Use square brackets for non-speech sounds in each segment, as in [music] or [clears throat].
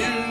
You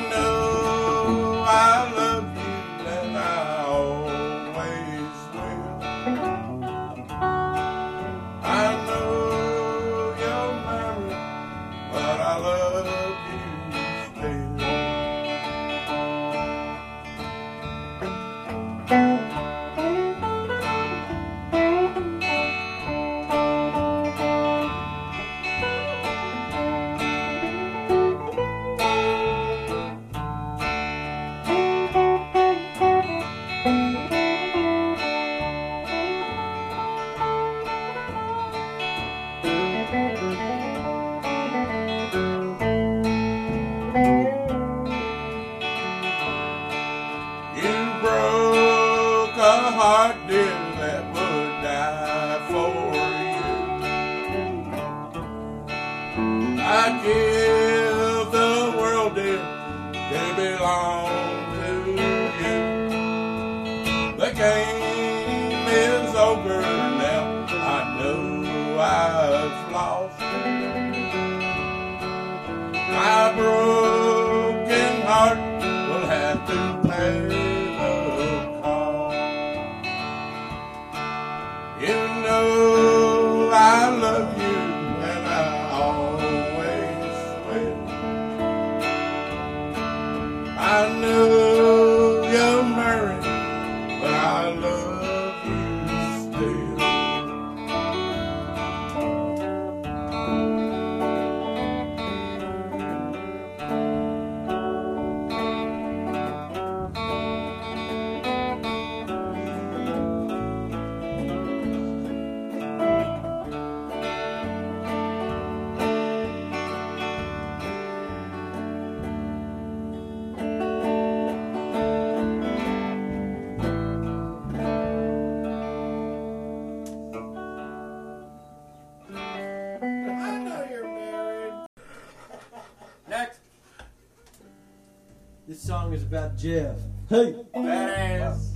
Jeff. Hey, Badass.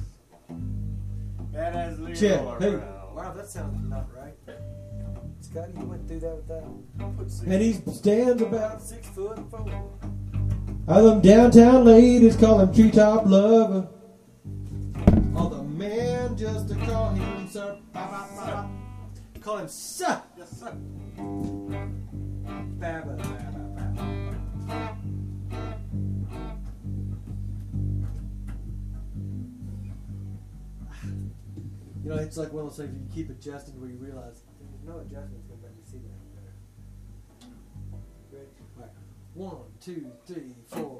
Badass Leroy. Jeff, hey. Wow, that sounds not right. Scotty, you went through that with that. Put six- and he stands about. Six foot four. All them downtown ladies call him treetop lover. All the men just to call him sir. Ba, ba, ba, ba. Call him sir. Yes, sir. Ba, You know, it's like one of those things you keep adjusting where you realize. There's no adjustments gonna make me see that? Right. One, two, three, four.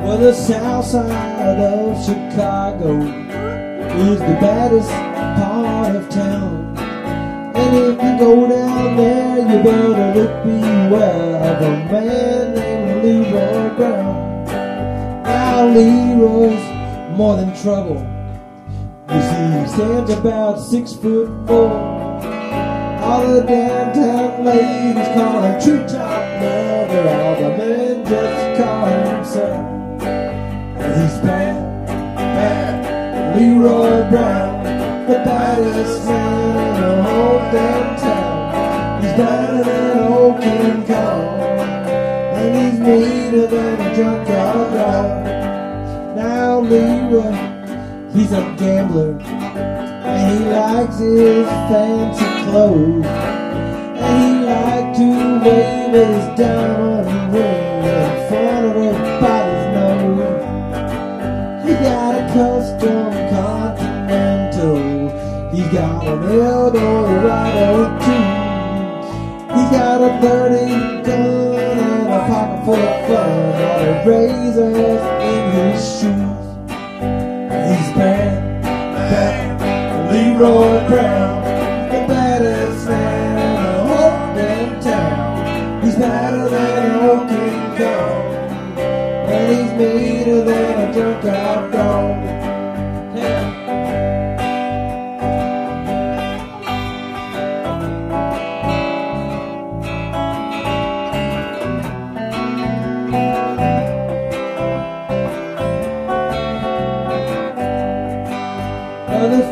Well, the south side of Chicago is the baddest part of town. And if you go down there, you better look beware of a man Leroy Brown. Now, Leroy's more than trouble. You see, he stands about six foot four. All the downtown ladies call him Tree Top lover. All the men just call him sir. And he's bad, bad. Leroy Brown, the baddest man in the whole damn town. He's better Meaner than a junkyard. Now Leroy, he's a gambler. And he likes his fancy clothes. And he likes to wave his diamond ring in front of everybody's nose. He got a custom Continental. He's got an Eldorado too. He's got a 30 razors in his shoes. He's bad, bad. Leroy Brown,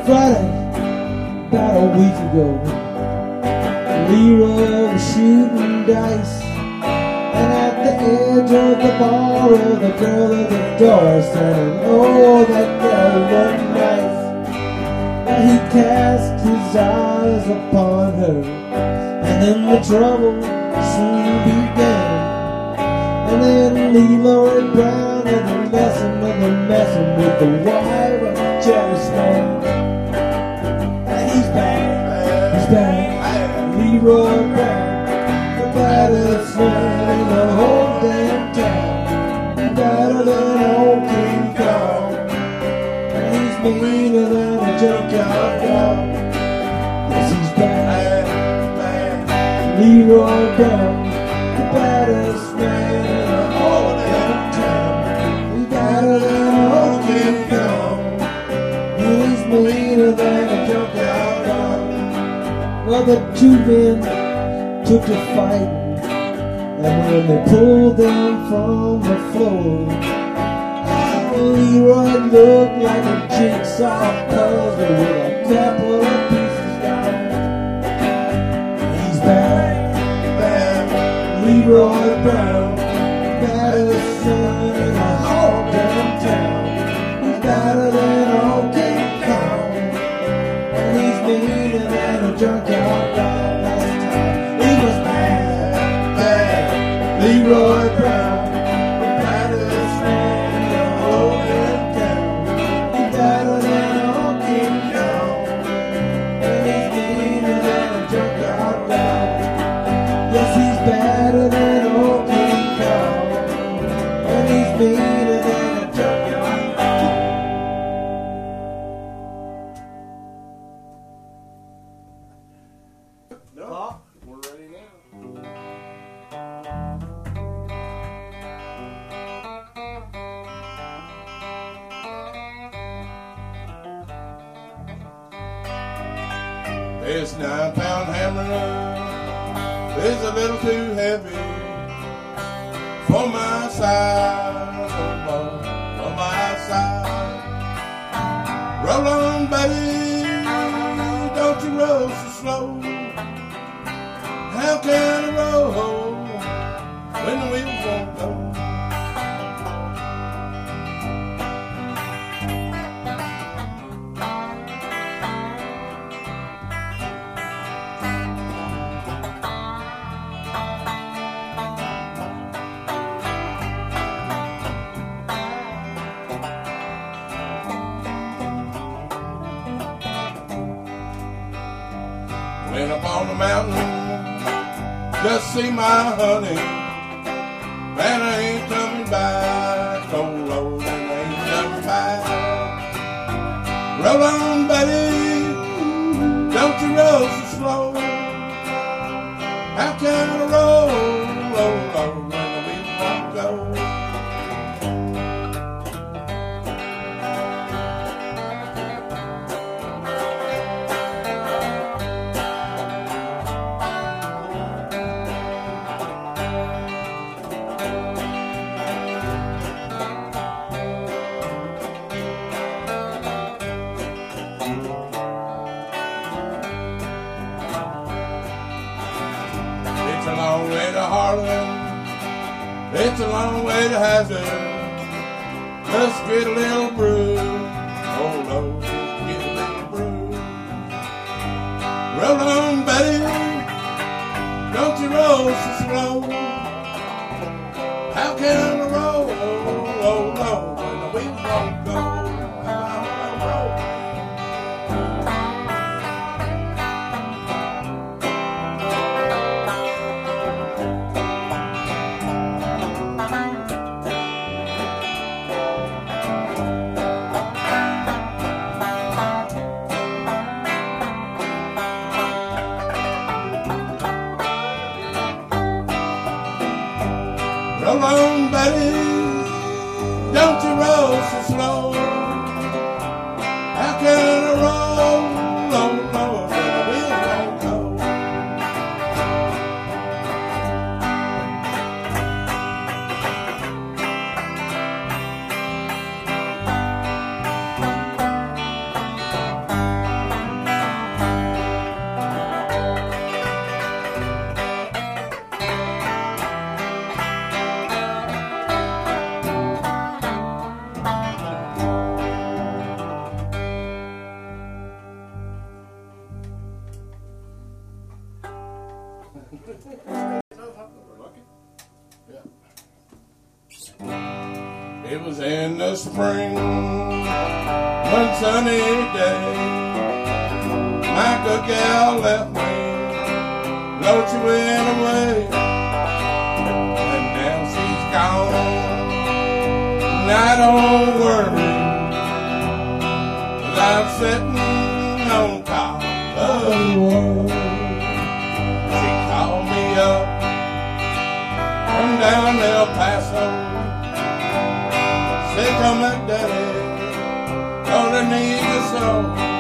Friday, about a week ago. Leroy was shooting dice, and at the edge of the bar, oh, the girl at the door said, "Oh, that girl looked nice." And he cast his eyes upon her, and then the trouble soon began. And then Leroy Brown and the lesson of the messing with the wife of Jerry Stone. The baddest man in the whole damn town. Than old King and he's meaner than a junkyard dog. Yes, he's back. Leroy Brown, the baddest two men took to fighting, and when they pulled them from the floor, Leroy looked like a jigsaw puzzle with a couple of pieces gone. He's back, back, Leroy Brown, baddest son in the whole damn town. He's better than old King Kong, and he's a junkyard last time. He was bad, bad, Leroy Roll on, baby, don't you roll so slow. How can I roll when the wheels won't go? Mountain, just see my honey. Man, I ain't coming back. Oh Lord, I ain't coming back. Roll on, buddy, don't you roll It's a long way to Hazard. Just get a little bruise. Oh Lord, get a little brew. Roll on, Betty. Don't you roll so slow. How can spring. One sunny day, my good gal left me. Lord, she went away, and now she's gone. And I don't worry. come like that. All need niggas know.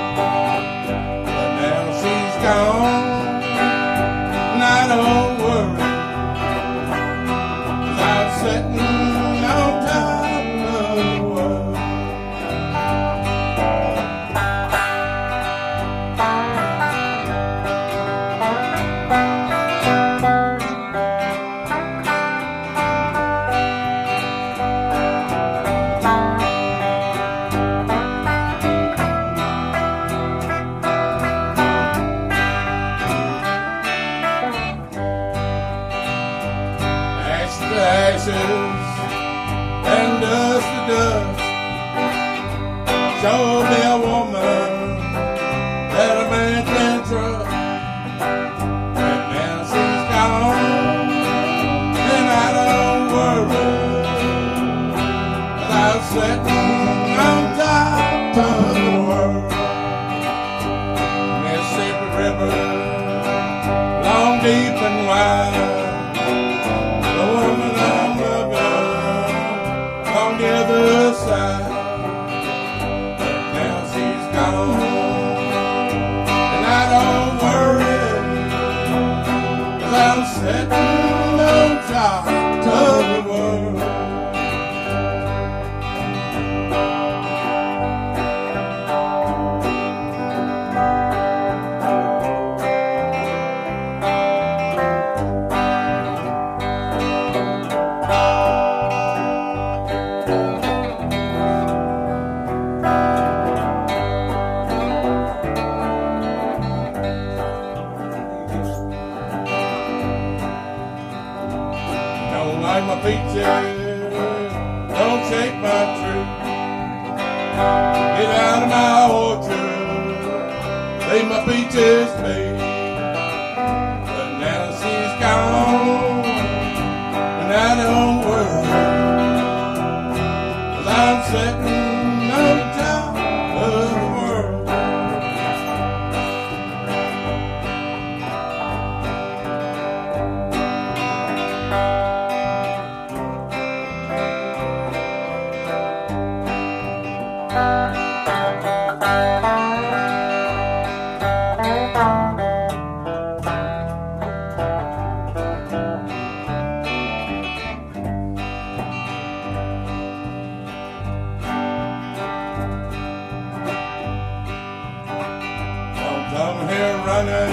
running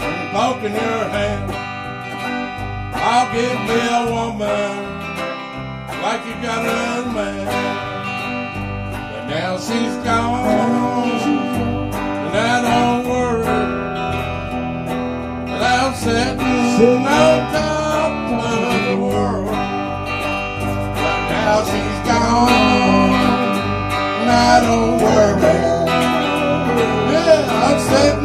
and poking your hand. I'll get me a woman like you got a man. But now she's gone, and I don't worry. And I'm sitting on top of the world. But now she's gone, and I don't worry. Say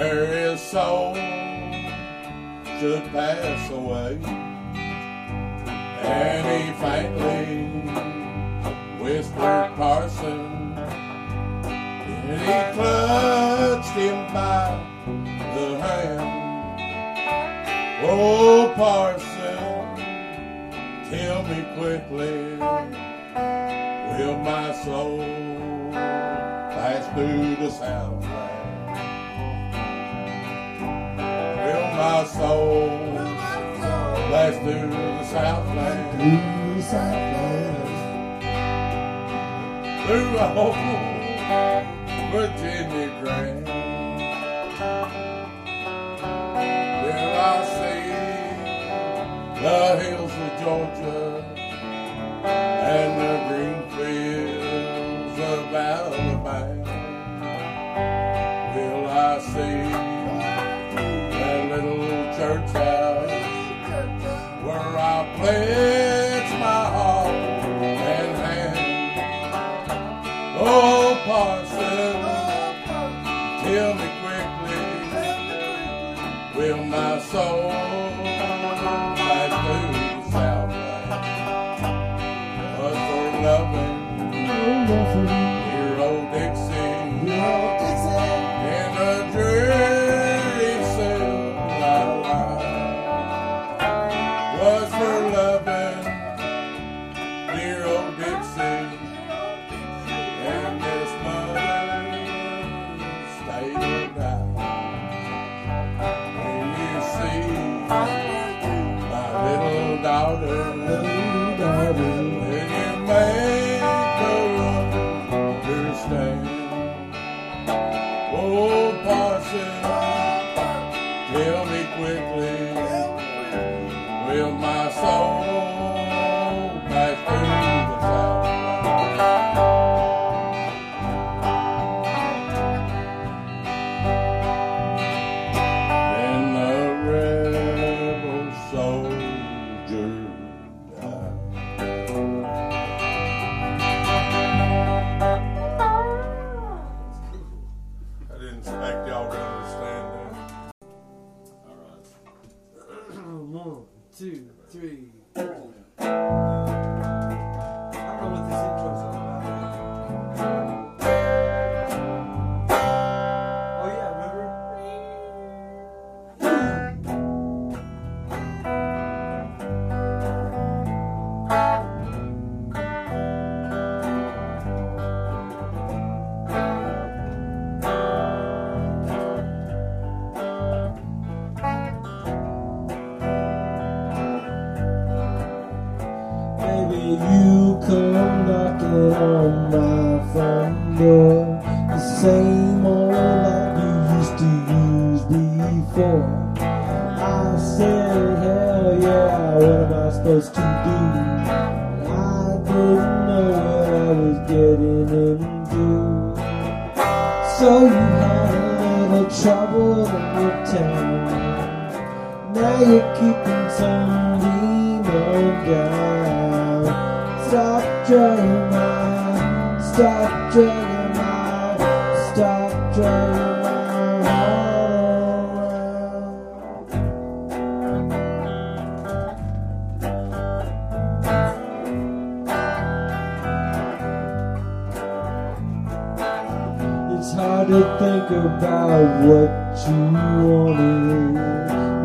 where his soul should pass away. And he faintly whispered Parson, and he clutched him by the hand. Oh, Parson, tell me quickly, will my soul pass through the sound? soul. Blast through the Southland. Through the Southland. Through old Virginia Grand. Then I see the hills of Georgia. Heal me quickly. Will my soul Expect y'all to understand that. [clears throat] One, two, three. It's hard to think about what you wanted.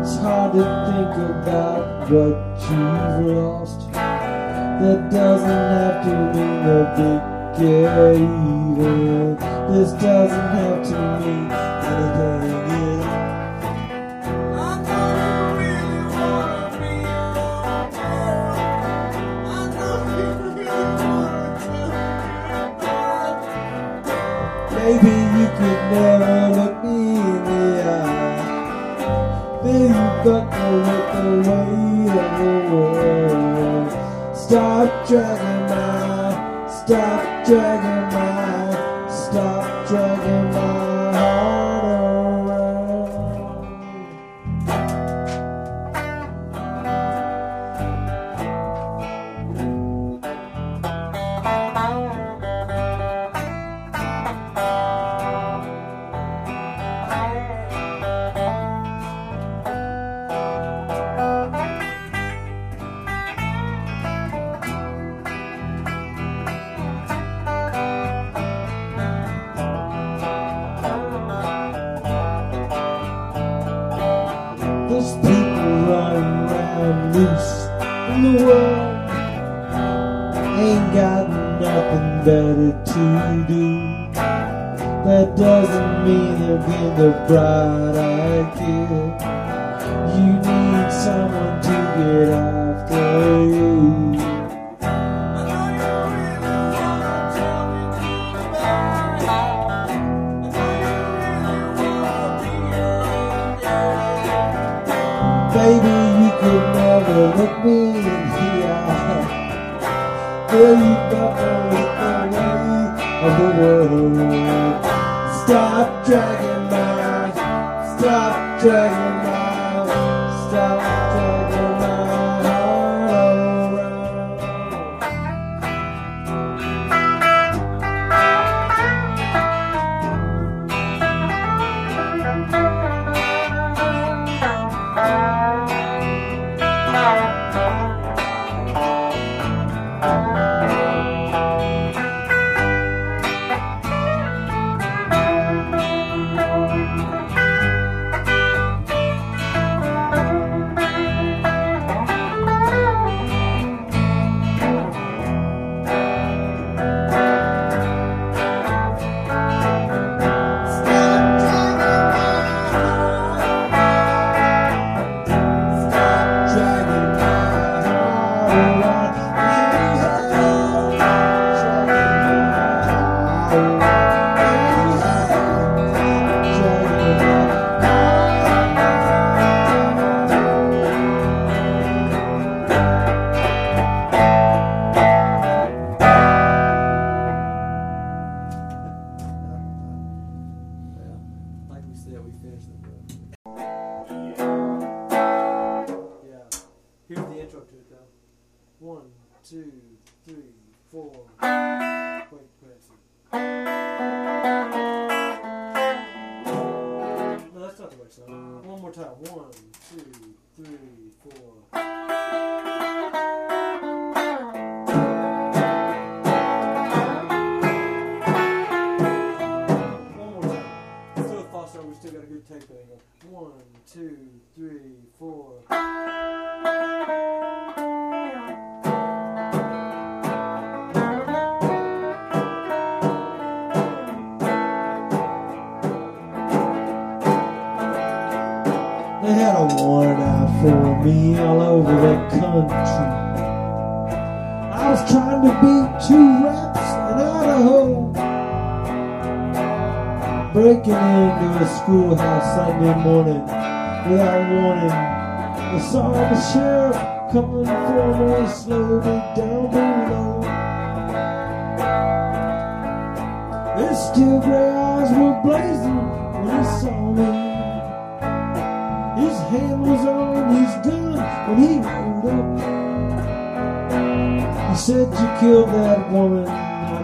It's hard to think about what you've lost. That doesn't have to mean a big get even. This doesn't have to mean anything at all. Maybe you could never look me in the eye. Then you with the weight of the world. Stop dragging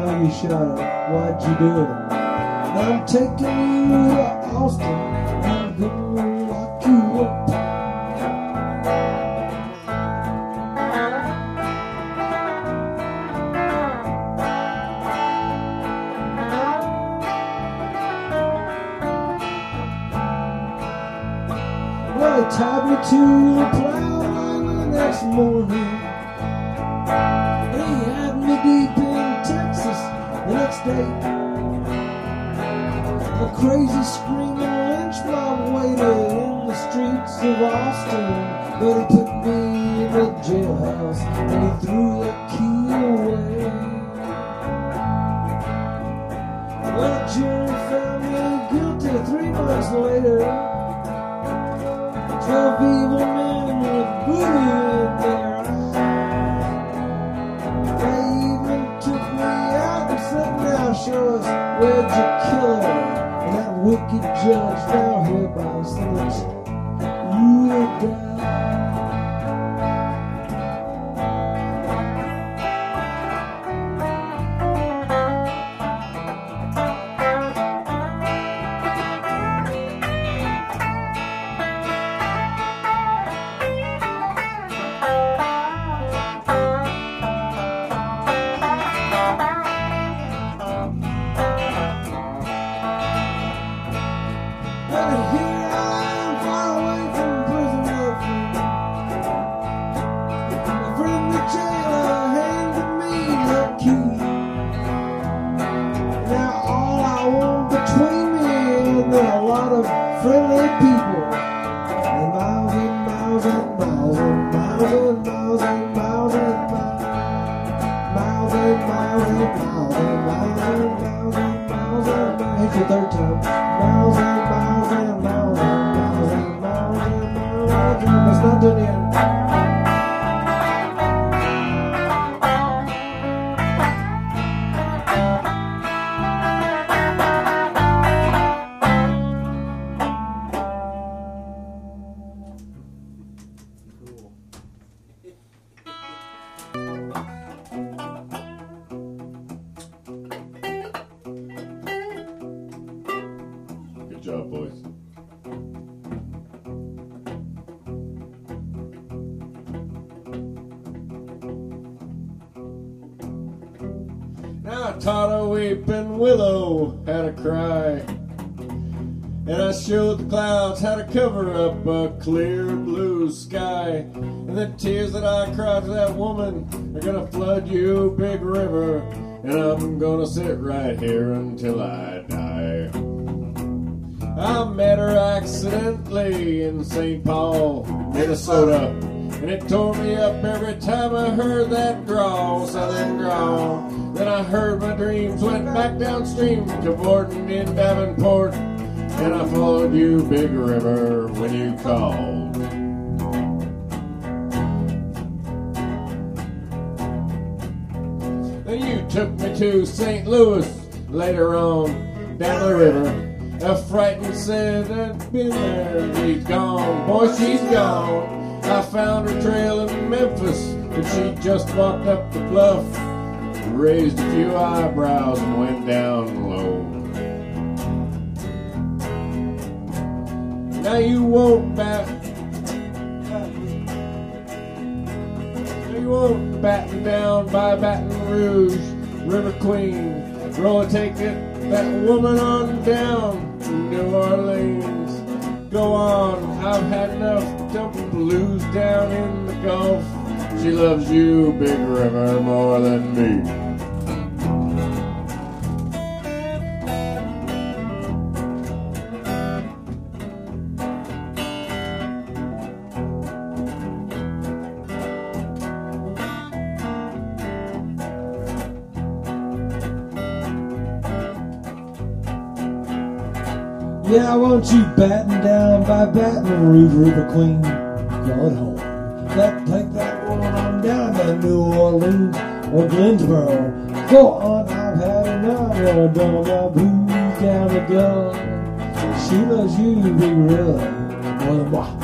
Know you shot her. Why'd you do it? I'm taking you to Austin. I'm gonna lock you up. Well, he tied me to the plow line the next morning. The day. A crazy screaming lynch mob waited in the streets of Austin. But he put me in the jailhouse and he threw the key away. Well, the jury found me guilty three months later. Twelve evil wicked judge taught a weeping willow how to cry. And I showed the clouds how to cover up a clear blue sky. And the tears that I cried for that woman are gonna flood you, big river. And I'm gonna sit right here until I die. I met her accidentally in St. Paul, Minnesota. And it tore me up every time I heard that drawl, southern drawl. I heard my dreams went back downstream to Borden in Davenport. And I followed you, Big River, when you called. Then you took me to St. Louis later on down the river. A frightened said that been there. He's gone, boy, she's gone. I found her trail in Memphis, and she just walked up the bluff, raised a few eyebrows, and went down low. Now you won't bat. Now you won't batten down by Baton Rouge, River Queen. Roll a ticket, that woman on down to New Orleans. Go on, I've had enough dumping blues down in the Gulf. She loves you, Big River, more than me. Yeah, I want you batting down by Baton Rouge, River Queen. Going home. New Orleans or Glensboro. Go on, I've had enough. Wanna dumb my blues down the gully. She loves you, big river. More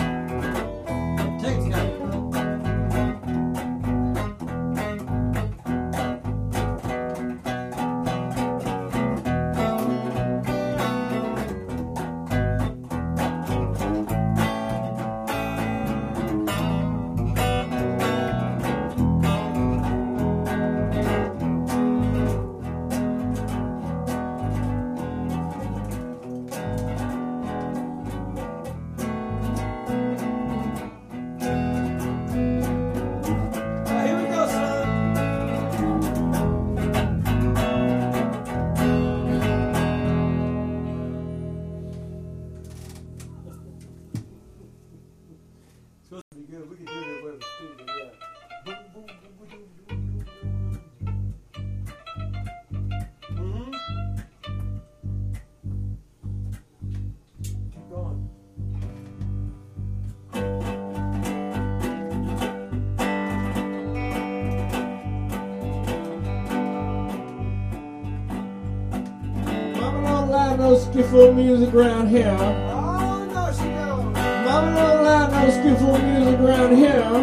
skiffle music around here. Oh, no, she don't. Mama don't allow no skiffle music around here. Oh,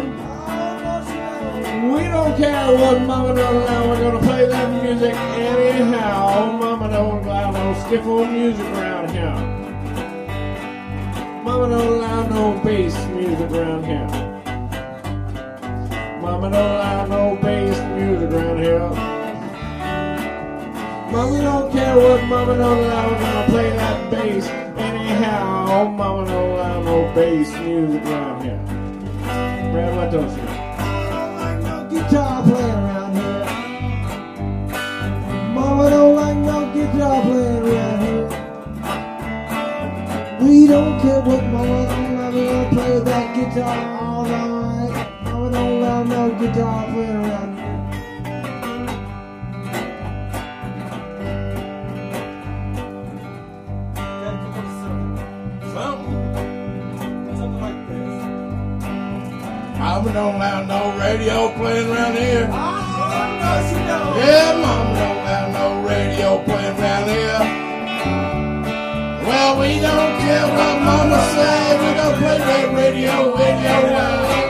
no, she don't. We don't care what Mama don't allow. We're gonna play that music anyhow. Mama don't allow no skiffle music around here. Mama don't allow no bass music around here. Mama don't allow no bass music around here. Mama don't care what Mama don't. We're gonna play that bass anyhow. Mama don't allow no bass music around here. Brad, what don't you know? like no guitar playing around here. Mama don't like no guitar playing around here. We don't care what mama don't like, we gonna play that guitar all night. Mama don't like no guitar playing Mama don't allow no radio playing around here. Oh, no, she don't. Yeah, Mama don't allow no radio playing around here. Well, we don't care what Mama say. We gonna play that radio, radio loud. Mama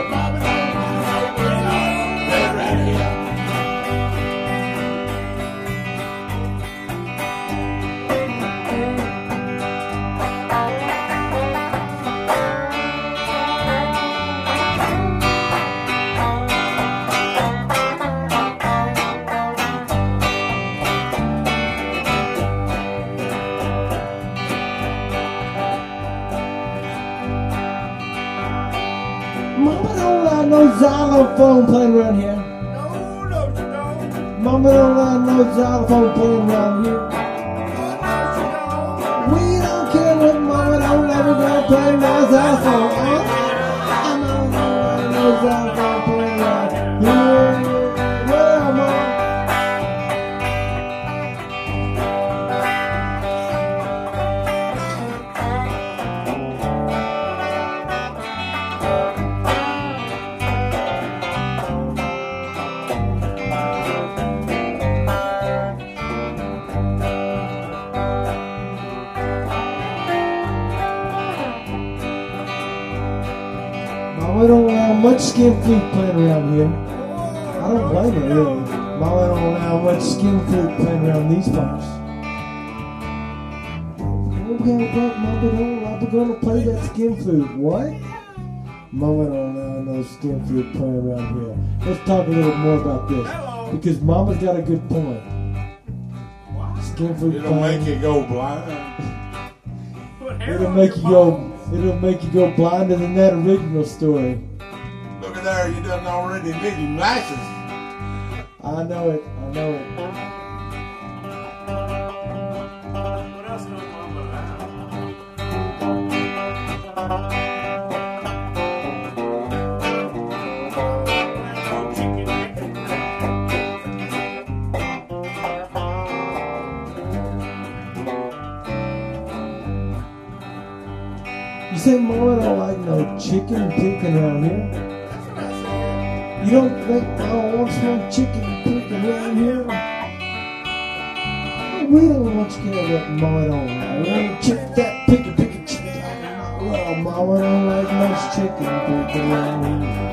flute playing around here. I don't blame her really. Mama don't allow much skin flute playing around these parts. Okay, but Mama don't allow to play that skin flute. What? Mama don't allow no skin flute playing around here. Let's talk a little more about this. Because Mama's got a good point. Skin flute It'll playing. make you go blind. It'll make you go. It'll make you go blinder than that original story. There, you done already need him glasses. I know it. I know it. What else don't mama allow? Chicken chicken. You say Mama don't like no chicken picking around here? You don't think Mama wants no chicken picking around here? We don't want you to what Mama don't like. We want chick that pick pick chicken. Well, Mama don't like much chicken picking around here.